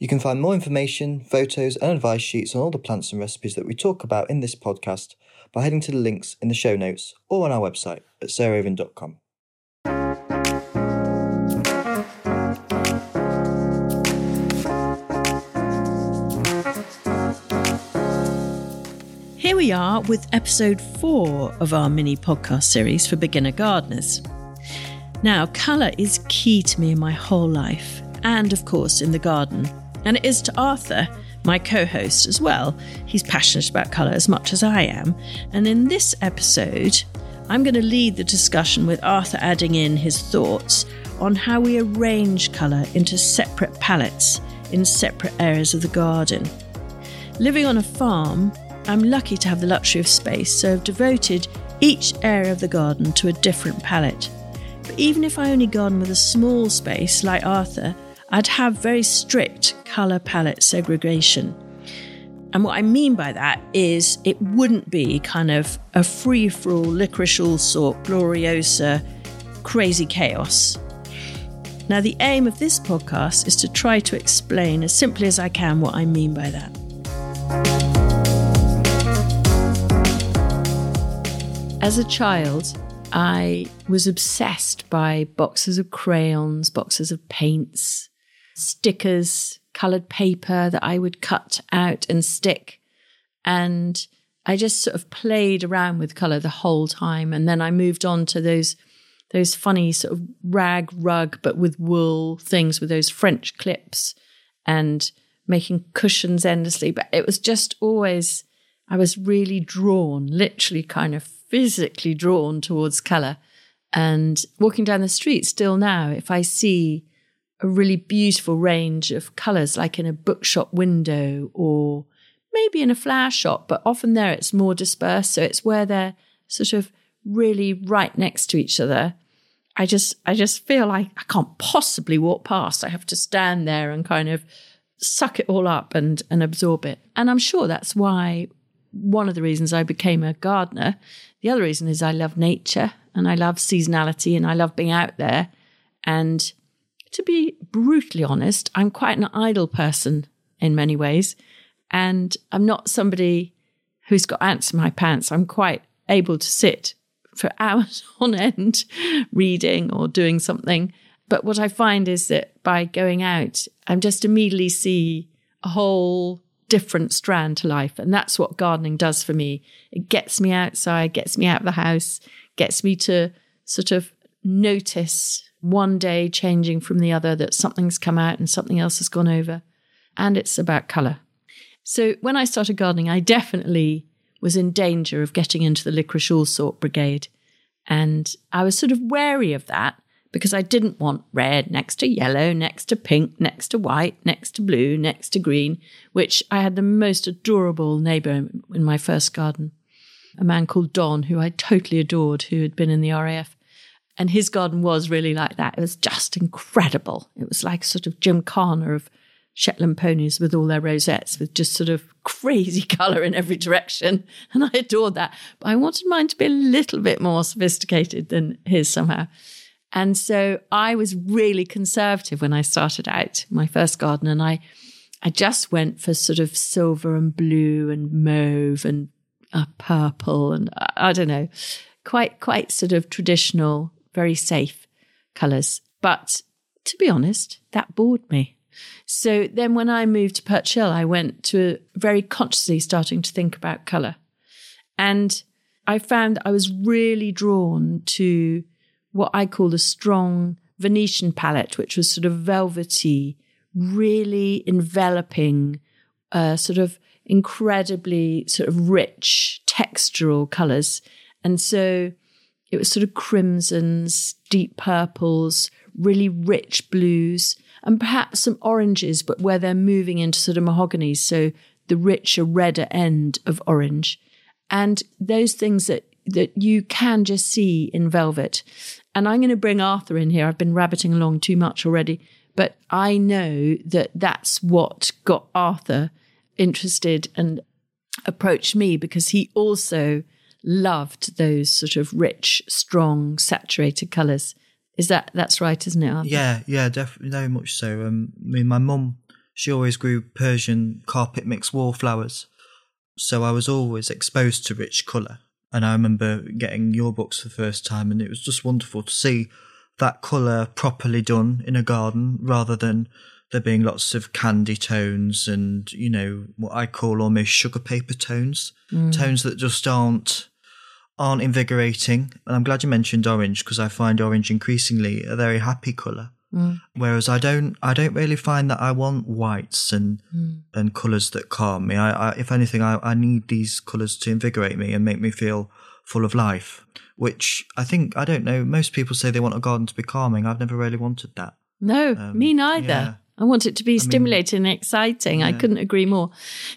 You can find more information, photos, and advice sheets on all the plants and recipes that we talk about in this podcast by heading to the links in the show notes or on our website at sarahraven.com. Here we are with episode four of our mini podcast series for beginner gardeners. Now, colour is key to me in my whole life, and of course in the garden. And it is to Arthur, my co host, as well. He's passionate about colour as much as I am. And in this episode, I'm going to lead the discussion with Arthur adding in his thoughts on how we arrange colour into separate palettes in separate areas of the garden. Living on a farm, I'm lucky to have the luxury of space, so I've devoted each area of the garden to a different palette. But even if I only garden with a small space, like Arthur, I'd have very strict colour palette segregation. And what I mean by that is it wouldn't be kind of a free for all, licorice all sort, gloriosa, crazy chaos. Now, the aim of this podcast is to try to explain as simply as I can what I mean by that. As a child, I was obsessed by boxes of crayons, boxes of paints, stickers, coloured paper that I would cut out and stick. And I just sort of played around with colour the whole time. And then I moved on to those those funny sort of rag rug, but with wool things with those French clips and making cushions endlessly. But it was just always, I was really drawn, literally kind of physically drawn towards colour. And walking down the street still now, if I see a really beautiful range of colours, like in a bookshop window or maybe in a flower shop, but often there it's more dispersed. So it's where they're sort of really right next to each other. I just, I just feel like I can't possibly walk past. I have to stand there and kind of suck it all up and, and absorb it. And I'm sure that's why one of the reasons I became a gardener. The other reason is I love nature and I love seasonality and I love being out there. And to be brutally honest, I'm quite an idle person in many ways. And I'm not somebody who's got ants in my pants. I'm quite able to sit for hours on end reading or doing something. But what I find is that by going out, I'm just immediately see a whole different strand to life. And that's what gardening does for me. It gets me outside, gets me out of the house, gets me to sort of notice one day changing from the other that something's come out and something else has gone over. And it's about colour. So when I started gardening, I definitely was in danger of getting into the licorice all sort brigade. And I was sort of wary of that because I didn't want red next to yellow, next to pink, next to white, next to blue, next to green, which I had the most adorable neighbour in my first garden, a man called Don, who I totally adored, who had been in the RAF. And his garden was really like that. It was just incredible. It was like sort of Jim gymkhana of Shetland ponies with all their rosettes, with just sort of crazy colour in every direction. And I adored that. But I wanted mine to be a little bit more sophisticated than his somehow. And so I was really conservative when I started out my first garden. And I, I just went for sort of silver and blue and mauve and uh, purple and uh, I don't know, quite, quite sort of traditional very safe colours. But to be honest, that bored me. So then when I moved to Perch I went to very consciously starting to think about colour. And I found I was really drawn to what I call the strong Venetian palette, which was sort of velvety, really enveloping, uh, sort of incredibly sort of rich textural colours. And so it was sort of crimsons, deep purples, really rich blues, and perhaps some oranges, but where they're moving into sort of mahoganies. So the richer, redder end of orange. And those things that, that you can just see in velvet. And I'm going to bring Arthur in here. I've been rabbiting along too much already, but I know that that's what got Arthur interested and approached me because he also loved those sort of rich, strong, saturated colours. Is that that's right, isn't it? Arthur? Yeah, yeah, definitely, very much so. Um, I mean, my mum, she always grew Persian carpet mix wallflowers. So I was always exposed to rich colour. And I remember getting your books for the first time, and it was just wonderful to see that colour properly done in a garden rather than there being lots of candy tones and, you know, what I call almost sugar paper tones, mm. tones that just aren't aren't invigorating. And I'm glad you mentioned orange because I find orange increasingly a very happy colour. Mm. Whereas I don't, I don't really find that I want whites and mm. and colours that calm me. I, I if anything, I, I need these colours to invigorate me and make me feel full of life. Which I think I don't know. Most people say they want a garden to be calming. I've never really wanted that. No, um, me neither. Yeah. I want it to be stimulating mean, and exciting. Yeah. I couldn't agree more.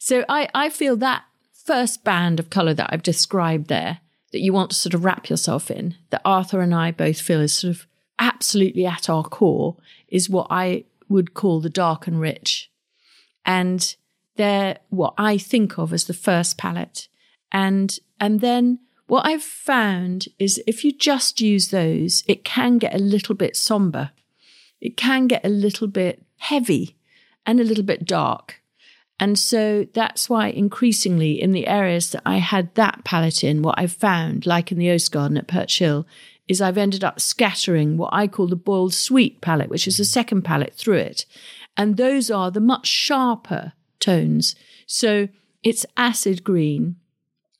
So I, I feel that first band of colour that I've described there, that you want to sort of wrap yourself in, that Arthur and I both feel is sort of absolutely at our core, is what I would call the dark and rich. And they're what I think of as the first palette. And and then what I've found is if you just use those, it can get a little bit somber. It can get a little bit heavy and a little bit dark. And so that's why increasingly in the areas that I had that palette in, what I've found, like in the Oast Garden at Perch Hill, is I've ended up scattering what I call the boiled sweet palette, which is the second palette through it. And those are the much sharper tones. So it's acid green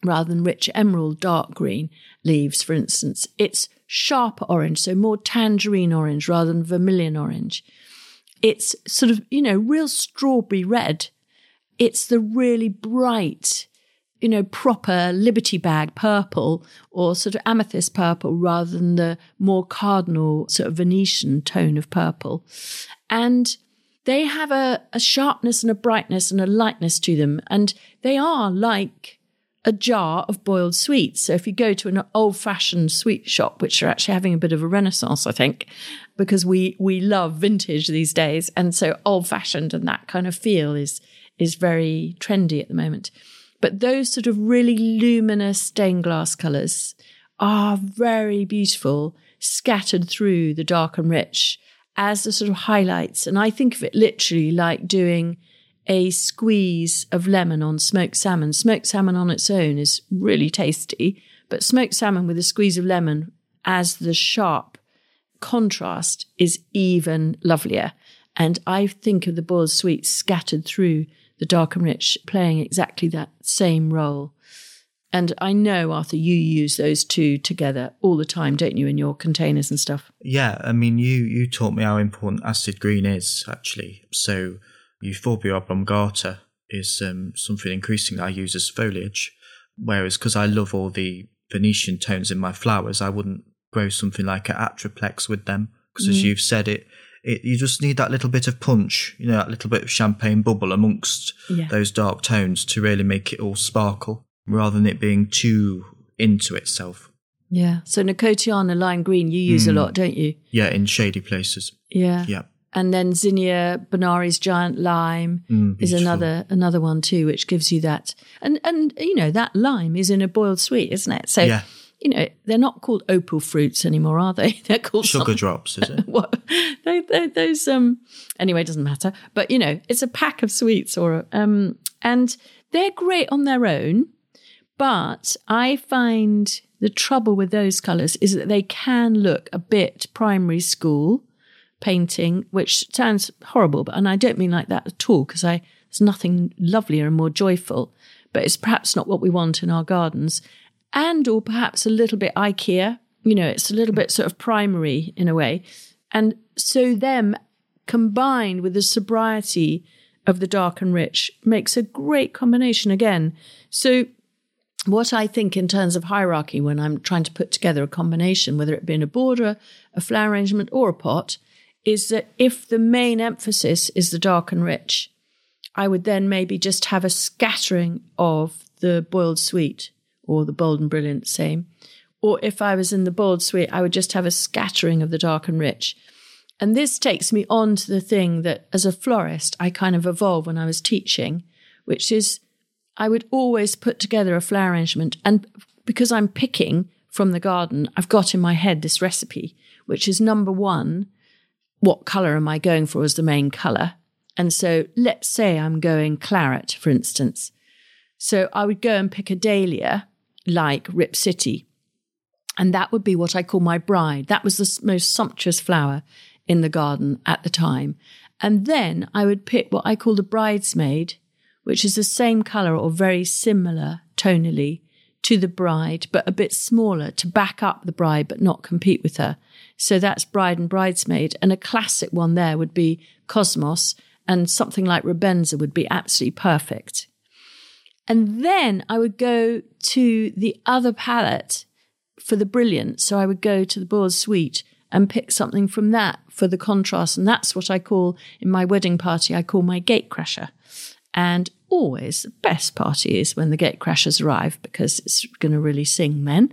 rather than rich emerald dark green leaves, for instance. It's sharper orange, so more tangerine orange rather than vermilion orange. It's sort of, you know, real strawberry red. It's the really bright, you know, proper Liberty bag purple or sort of amethyst purple rather than the more cardinal sort of Venetian tone of purple. And they have a, a sharpness and a brightness and a lightness to them. And they are like a jar of boiled sweets. So if you go to an old fashioned sweet shop, which are actually having a bit of a renaissance, I think, because we, we love vintage these days. And so old fashioned and that kind of feel is, is very trendy at the moment. But those sort of really luminous stained glass colors are very beautiful, scattered through the dark and rich as the sort of highlights. And I think of it literally like doing a squeeze of lemon on smoked salmon. Smoked salmon on its own is really tasty, but smoked salmon with a squeeze of lemon as the sharp contrast is even lovelier. And I think of the boiled sweets scattered through the dark and rich playing exactly that same role. And I know, Arthur, you use those two together all the time, don't you, in your containers and stuff? Yeah, I mean, you you taught me how important acid green is actually. So Euphorbia oblongata is um, something increasingly I use as foliage. Whereas, because I love all the Venetian tones in my flowers, I wouldn't grow something like an atriplex with them. Because, mm. as you've said, it, it you just need that little bit of punch, you know, that little bit of champagne bubble amongst yeah. those dark tones to really make it all sparkle, rather than it being too into itself. Yeah. So Nicotiana lime green you use mm. a lot, don't you? Yeah, in shady places. Yeah. Yeah and then Zinnia Benary's giant lime mm, is another another one too, which gives you that. And and you know that lime is in a boiled sweet, isn't it? So yeah. You know they're not called opal fruits anymore, are they? They're called sugar something. drops, is it? what? They, they, those um. Anyway, it doesn't matter. But you know, it's a pack of sweets, or um, and they're great on their own. But I find the trouble with those colours is that they can look a bit primary school painting, which sounds horrible, but and I don't mean like that at all, because I there's nothing lovelier and more joyful, but it's perhaps not what we want in our gardens. And or perhaps a little bit IKEA, you know, it's a little bit sort of primary in a way. And so them combined with the sobriety of the dark and rich makes a great combination again. So what I think in terms of hierarchy when I'm trying to put together a combination, whether it be in a border, a flower arrangement, or a pot, is that if the main emphasis is the dark and rich, I would then maybe just have a scattering of the boiled sweet or the bold and brilliant, same. Or if I was in the bold sweet, I would just have a scattering of the dark and rich. And this takes me on to the thing that as a florist, I kind of evolved when I was teaching, which is I would always put together a flower arrangement. And because I'm picking from the garden, I've got in my head this recipe, which is number one, what color am I going for as the main color? And so let's say I'm going claret, for instance. So I would go and pick a dahlia like Rip City. And that would be what I call my bride. That was the most sumptuous flower in the garden at the time. And then I would pick what I call the bridesmaid, which is the same color or very similar tonally to the bride, but a bit smaller to back up the bride, but not compete with her. So that's bride and bridesmaid. And a classic one there would be Cosmos, and something like Rubenza would be absolutely perfect. And then I would go to the other palette for the brilliant. So I would go to the Boiled Sweet and pick something from that for the contrast. And that's what I call in my wedding party, I call my gatecrasher. And always the best party is when the gatecrashers arrive because it's going to really sing men.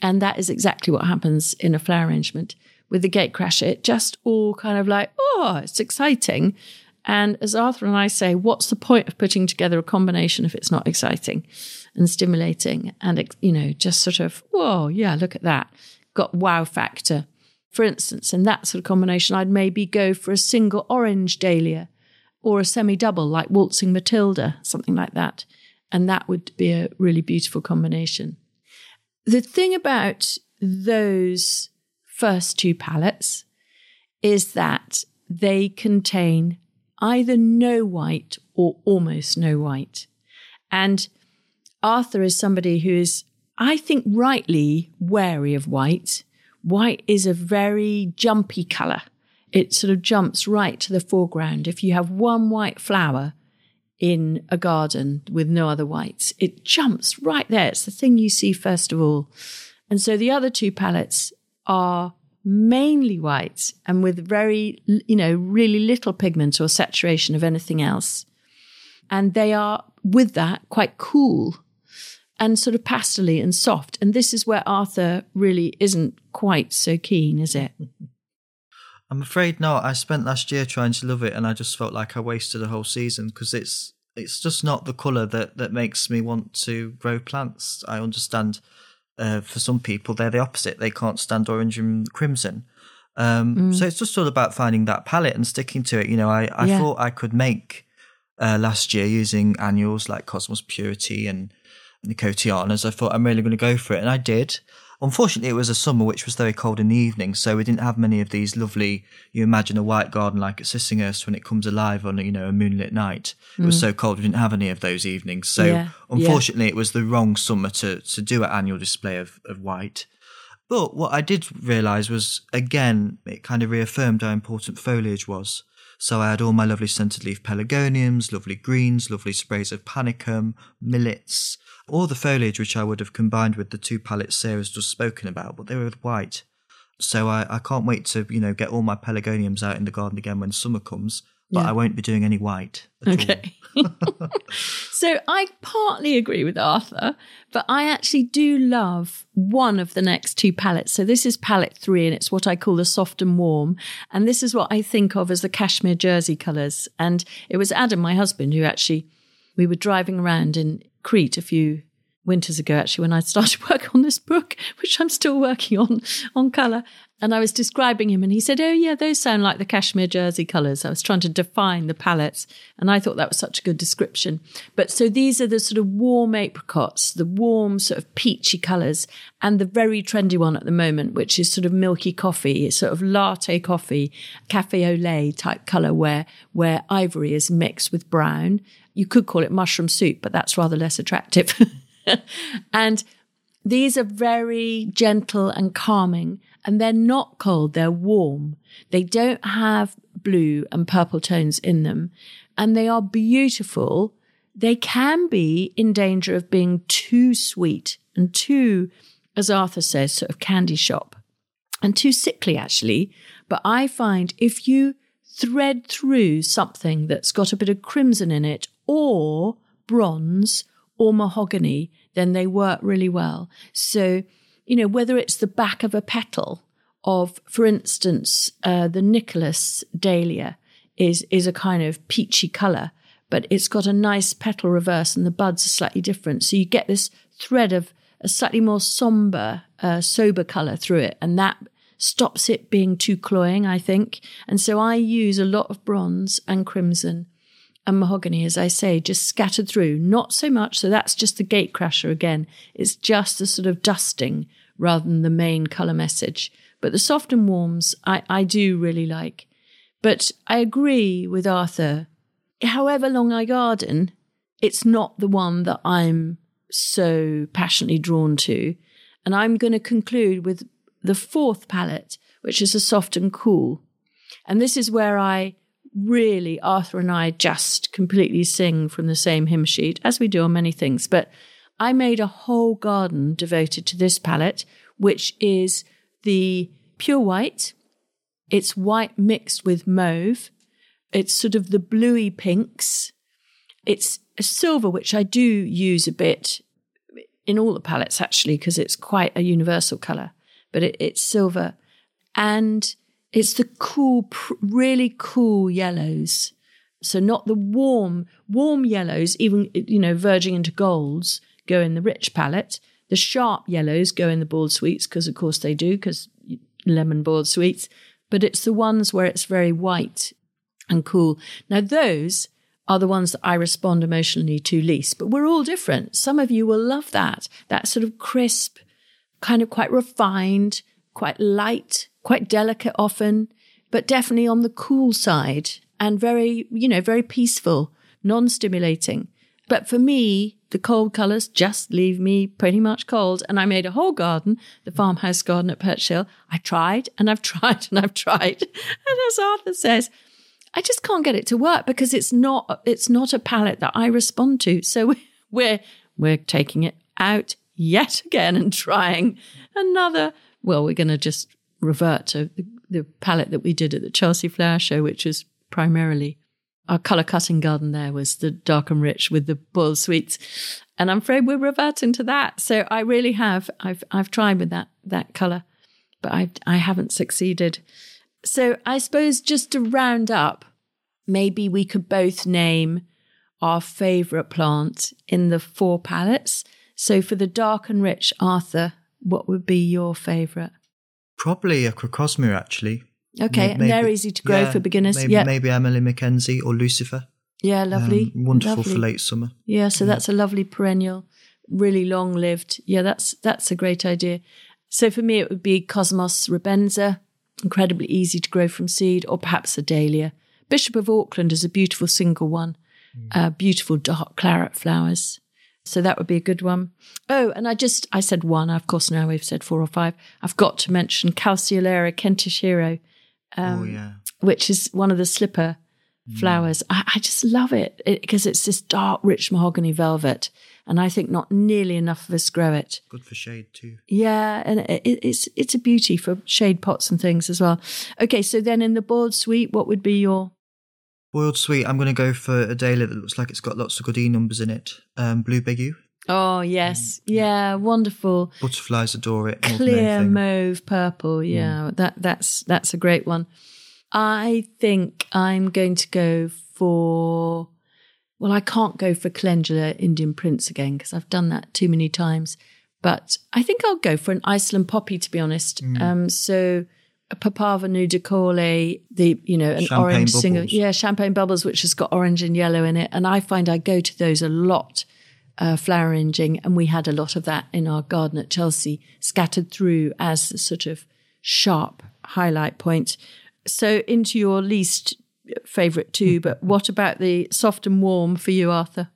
And that is exactly what happens in a flower arrangement. With the gatecrasher, it just all kind of like, oh, it's exciting. And as Arthur and I say, what's the point of putting together a combination if it's not exciting and stimulating and, you know, just sort of, whoa, yeah, look at that. Got wow factor. For instance, in that sort of combination, I'd maybe go for a single orange dahlia or a semi double like Waltzing Matilda, something like that. And that would be a really beautiful combination. The thing about those first two palettes is that they contain either no white or almost no white. And Arthur is somebody who is, I think, rightly wary of white. White is a very jumpy colour. It sort of jumps right to the foreground. If you have one white flower in a garden with no other whites, it jumps right there. It's the thing you see first of all. And so the other two palettes are mainly white and with very, you know, really little pigment or saturation of anything else. And they are, with that, quite cool and sort of pastely and soft. And this is where Arthur really isn't quite so keen, is it? I'm afraid not. I spent last year trying to love it, and I just felt like I wasted a whole season because it's it's just not the color that that makes me want to grow plants. I understand uh, for some people, they're the opposite. They can't stand orange and crimson. Um, mm. So it's just all about finding that palette and sticking to it. You know, I, I yeah. thought I could make uh, last year using annuals like Cosmos Purity and Nicotianas. I thought I'm really going to go for it, and I did. Unfortunately, it was a summer which was very cold in the evening, so we didn't have many of these lovely. You imagine a white garden like at Sissinghurst when it comes alive on you know a moonlit night. It was mm. so cold we didn't have any of those evenings. So yeah. unfortunately, yeah. it was the wrong summer to to do an annual display of, of white. But what I did realise was again it kind of reaffirmed how important foliage was. So I had all my lovely scented leaf pelargoniums, lovely greens, lovely sprays of panicum, millets, all the foliage which I would have combined with the two palettes Sarah's just spoken about, but they were white. So I, I can't wait to, you know, get all my pelargoniums out in the garden again when summer comes, but yeah. I won't be doing any white. okay. so I partly agree with Arthur, but I actually do love one of the next two palettes. So this is palette three, and it's what I call the soft and warm. And this is what I think of as the cashmere jersey colours. And it was Adam, my husband, who actually we were driving around in Crete a few winters ago, actually, when I started work on this book, which I'm still working on, on colour. And I was describing him, and he said, Oh, yeah, those sound like the cashmere jersey colours. I was trying to define the palettes, and I thought that was such a good description. But so these are the sort of warm apricots, the warm, sort of peachy colours, and the very trendy one at the moment, which is sort of milky coffee, sort of latte coffee, cafe au lait type colour, where, where ivory is mixed with brown. You could call it mushroom soup, but that's rather less attractive. and these are very gentle and calming, and they're not cold, they're warm. They don't have blue and purple tones in them, and they are beautiful. They can be in danger of being too sweet and too, as Arthur says, sort of candy shop, and too sickly, actually. But I find if you thread through something that's got a bit of crimson in it or bronze or mahogany, then they work really well. So, you know, whether it's the back of a petal of, for instance, uh, the Nicholas dahlia is, is a kind of peachy colour, but it's got a nice petal reverse and the buds are slightly different. So you get this thread of a slightly more somber, uh, sober colour through it. And that stops it being too cloying, I think. And so I use a lot of bronze and crimson and mahogany, as I say, just scattered through. Not so much. So that's just the gate crasher again. It's just a sort of dusting rather than the main color message. But the soft and warms, I, I do really like. But I agree with Arthur. However long I garden, it's not the one that I'm so passionately drawn to. And I'm going to conclude with the fourth palette, which is a soft and cool. And this is where I really, Arthur and I just completely sing from the same hymn sheet, as we do on many things. But I made a whole garden devoted to this palette, which is the pure white. It's white mixed with mauve. It's sort of the bluey pinks. It's a silver, which I do use a bit in all the palettes actually, because it's quite a universal color, but it, it's silver. And it's the cool, really cool yellows. So not the warm, warm yellows, even, you know, verging into golds go in the rich palette. The sharp yellows go in the boiled sweets, because of course they do, because lemon boiled sweets. But it's the ones where it's very white and cool. Now those are the ones that I respond emotionally to least, but we're all different. Some of you will love that, that sort of crisp, kind of quite refined, quite light, quite delicate often, but definitely on the cool side and very, you know, very peaceful, non stimulating. But for me, the cold colours just leave me pretty much cold. And I made a whole garden, the farmhouse garden at Perch Hill. I tried and I've tried and I've tried. And as Arthur says, I just can't get it to work because it's not it's not a palette that I respond to. So we're we're taking it out yet again and trying another. Well, we're going to just revert to the, the palette that we did at the Chelsea Flower Show, which was primarily our color cutting garden. There was the dark and rich with the boiled sweets, and I'm afraid we're reverting to that. So I really have I've I've tried with that that color, but I I haven't succeeded. So I suppose just to round up, maybe we could both name our favorite plant in the four palettes. So for the dark and rich, Arthur, what would be your favorite? Probably a crocosmia, actually. Okay, maybe, and they're easy to grow yeah, for beginners. Maybe, yeah, maybe Emily McKenzie or Lucifer. Yeah, lovely. Um, wonderful lovely. for late summer. Yeah, so yeah. that's a lovely perennial, really long lived. Yeah, that's that's a great idea. So for me, it would be Cosmos Rubenza, incredibly easy to grow from seed, or perhaps a dahlia. Bishop of Auckland is a beautiful single one, mm. uh, beautiful dark claret flowers. So that would be a good one. Oh, and I just, I said one. Of course, now we've said four or five. I've got to mention Calceolaria Kentish Hero, um, oh, yeah. which is one of the slipper mm. flowers. I, I, just love it because it, it's this dark, rich mahogany velvet. And I think not nearly enough of us grow it. Good for shade too. Yeah, and it, it's it's a beauty for shade pots and things as well. Okay, so then in the boiled sweet, what would be your Boiled sweet, I'm going to go for a dahlia that looks like it's got lots of good E numbers in it. Um, Blue Bayou. Oh, yes. Mm, yeah, yeah, wonderful. Butterflies adore it. Clear mauve purple. Yeah, mm. that that's that's a great one. I think I'm going to go for well, I can't go for calendula Indian Prince again because I've done that too many times. But I think I'll go for an Iceland poppy to be honest. Mm. Um, so Papaver nudicaulis, the you know an champagne orange bubbles. single, yeah, champagne bubbles, which has got orange and yellow in it, and I find I go to those a lot. Uh, flower arranging, and we had a lot of that in our garden at Chelsea, scattered through as a sort of sharp highlight point. So, into your least favorite too, but what about the soft and warm for you, Arthur?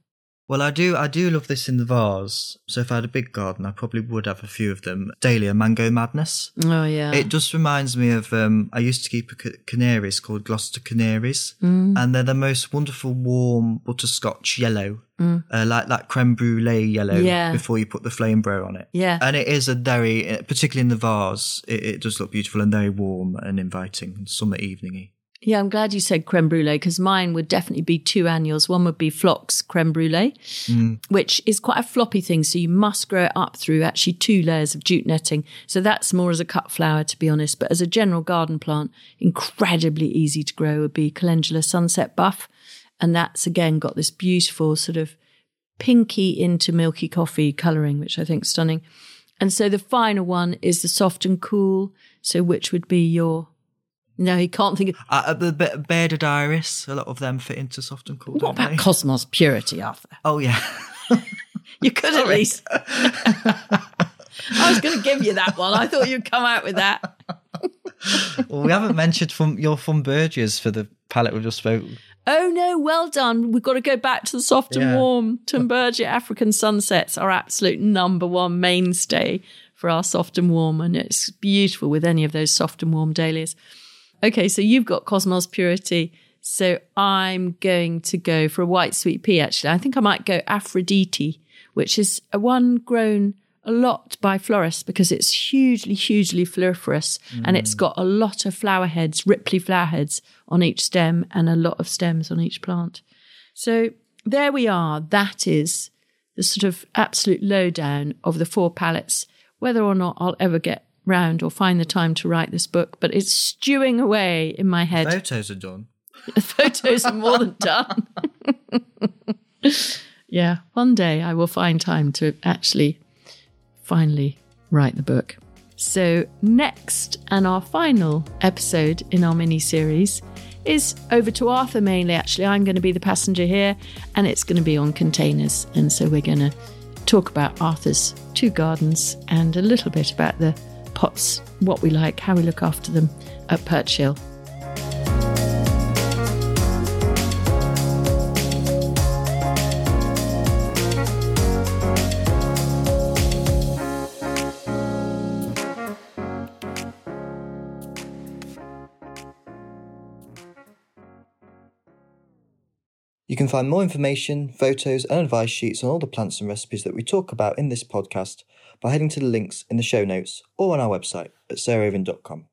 Well, I do. I do love this in the vase. So if I had a big garden, I probably would have a few of them. Dahlia Mango Madness. Oh yeah. It just reminds me of. Um, I used to keep a canaries called Gloucester Canaries, mm. and they're the most wonderful warm butterscotch yellow, mm. uh, like that creme brulee yellow. Yeah. Before you put the flame brow on it. Yeah. And it is a very, particularly in the vase, it, it does look beautiful and very warm and inviting, summer eveningy. Yeah, I'm glad you said creme brulee because mine would definitely be two annuals. One would be Phlox creme brulee, mm. which is quite a floppy thing. So you must grow it up through actually two layers of jute netting. So that's more as a cut flower, to be honest. But as a general garden plant, incredibly easy to grow would be Calendula sunset buff. And that's again got this beautiful sort of pinky into milky coffee colouring, which I think is stunning. And so the final one is the soft and cool. So which would be your? No, he can't think of. Uh, the be- bearded iris, a lot of them fit into soft and cool. What about they? Cosmos Purity, Arthur? Oh yeah. You could at least. I was going to give you that one. I thought you'd come out with that. well, we haven't mentioned from your Thunbergias for the palette we just spoke. Oh no, well done. We've got to go back to the soft and Yeah. warm. Thunbergia African sunsets are absolute number one mainstay for our soft and warm, and it's beautiful with any of those soft and warm dahlias. Okay, so you've got Cosmos Purity. So I'm going to go for a white sweet pea, actually. I think I might go Aphrodite, which is a one grown a lot by florists because it's hugely, hugely floriferous and it's mm. got a lot of flower heads, ripply flower heads on each stem and a lot of stems on each plant. So there we are. That is the sort of absolute lowdown of the four palettes. Whether or not I'll ever get round or find the time to write this book, but it's stewing away in my head. Photos are done. Photos are more than done. yeah, one day I will find time to actually finally write the book. So, next and our final episode in our mini series is over to Arthur mainly. Actually, I'm going to be the passenger here, and it's going to be on containers. And so, we're going to talk about Arthur's two gardens and a little bit about the pots, what we like, how we look after them at Perch Hill. You can find more information, photos, and advice sheets on all the plants and recipes that we talk about in this podcast by heading to the links in the show notes or on our website at sarahraven.com.